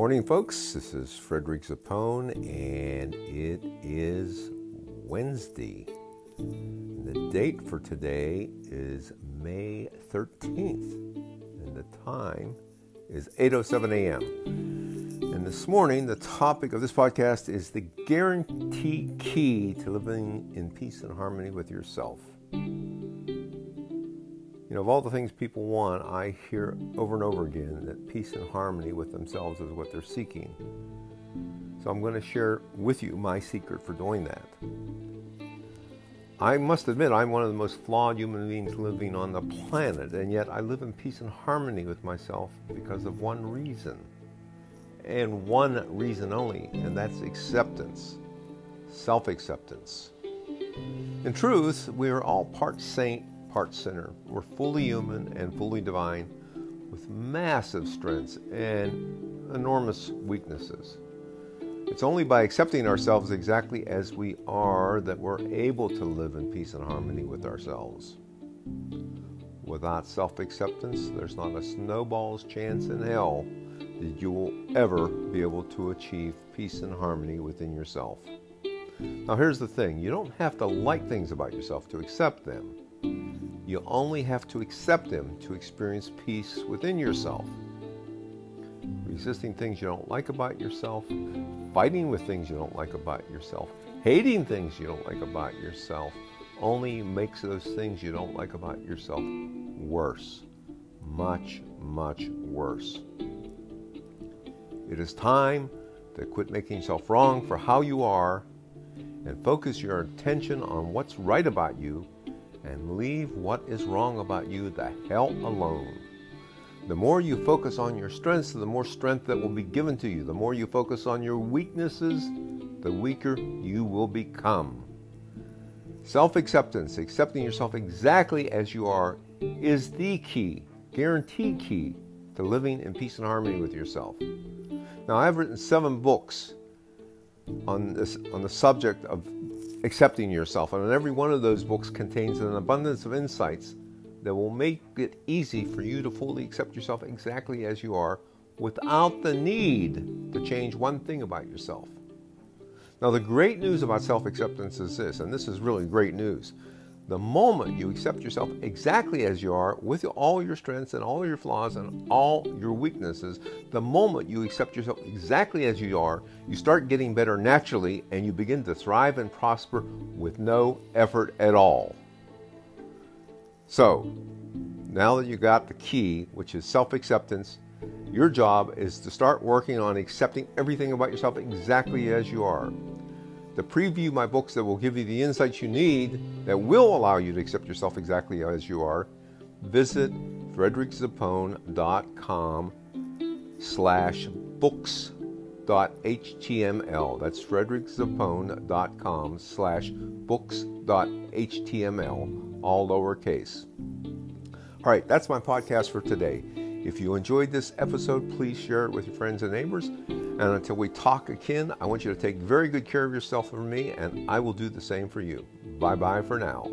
morning, folks. This is Frederick Zappone, and it is Wednesday. The date for today is May 13th, and the time is 8:07 a.m. And this morning, the topic of this podcast is the guarantee key to living in peace and harmony with yourself. You know, of all the things people want, I hear over and over again that peace and harmony with themselves is what they're seeking. So I'm going to share with you my secret for doing that. I must admit, I'm one of the most flawed human beings living on the planet, and yet I live in peace and harmony with myself because of one reason. And one reason only, and that's acceptance, self acceptance. In truth, we are all part saint part sinner. We're fully human and fully divine with massive strengths and enormous weaknesses. It's only by accepting ourselves exactly as we are that we're able to live in peace and harmony with ourselves. Without self acceptance, there's not a snowball's chance in hell that you will ever be able to achieve peace and harmony within yourself. Now, here's the thing you don't have to like things about yourself to accept them. You only have to accept them to experience peace within yourself. Resisting things you don't like about yourself, fighting with things you don't like about yourself, hating things you don't like about yourself only makes those things you don't like about yourself worse. Much, much worse. It is time to quit making yourself wrong for how you are and focus your attention on what's right about you and leave what is wrong about you the hell alone. The more you focus on your strengths, the more strength that will be given to you. The more you focus on your weaknesses, the weaker you will become. Self acceptance, accepting yourself exactly as you are, is the key, guaranteed key to living in peace and harmony with yourself. Now, I've written seven books on this on the subject of accepting yourself. And every one of those books contains an abundance of insights that will make it easy for you to fully accept yourself exactly as you are without the need to change one thing about yourself. Now, the great news about self acceptance is this, and this is really great news. The moment you accept yourself exactly as you are, with all your strengths and all your flaws and all your weaknesses, the moment you accept yourself exactly as you are, you start getting better naturally and you begin to thrive and prosper with no effort at all. So, now that you got the key, which is self acceptance, your job is to start working on accepting everything about yourself exactly as you are to preview my books that will give you the insights you need that will allow you to accept yourself exactly as you are, visit frederickzappone.com slash books.html. That's frederickzappone.com slash books.html, all lowercase. All right, that's my podcast for today. If you enjoyed this episode, please share it with your friends and neighbors. And until we talk again, I want you to take very good care of yourself and me, and I will do the same for you. Bye bye for now.